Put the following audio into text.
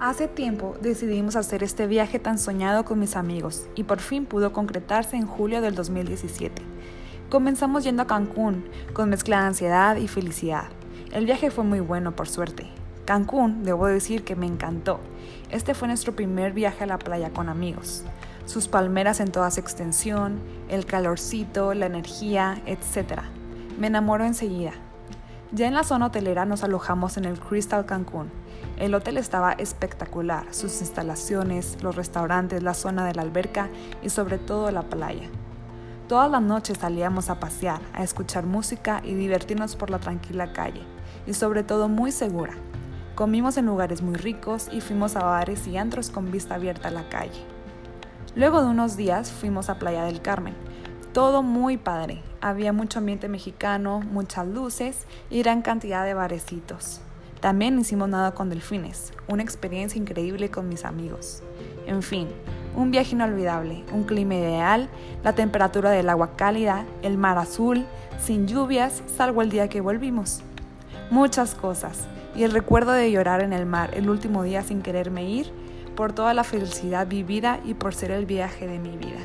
Hace tiempo decidimos hacer este viaje tan soñado con mis amigos y por fin pudo concretarse en julio del 2017. Comenzamos yendo a Cancún con mezcla de ansiedad y felicidad. El viaje fue muy bueno por suerte. Cancún, debo decir que me encantó. Este fue nuestro primer viaje a la playa con amigos. Sus palmeras en toda su extensión, el calorcito, la energía, etc. Me enamoró enseguida. Ya en la zona hotelera nos alojamos en el Crystal Cancún. El hotel estaba espectacular, sus instalaciones, los restaurantes, la zona de la alberca y sobre todo la playa. Todas las noches salíamos a pasear, a escuchar música y divertirnos por la tranquila calle, y sobre todo muy segura. Comimos en lugares muy ricos y fuimos a bares y antros con vista abierta a la calle. Luego de unos días fuimos a Playa del Carmen, todo muy padre. Había mucho ambiente mexicano, muchas luces y gran cantidad de barecitos. También hicimos nada con delfines, una experiencia increíble con mis amigos. En fin, un viaje inolvidable, un clima ideal, la temperatura del agua cálida, el mar azul, sin lluvias, salvo el día que volvimos. Muchas cosas, y el recuerdo de llorar en el mar el último día sin quererme ir, por toda la felicidad vivida y por ser el viaje de mi vida.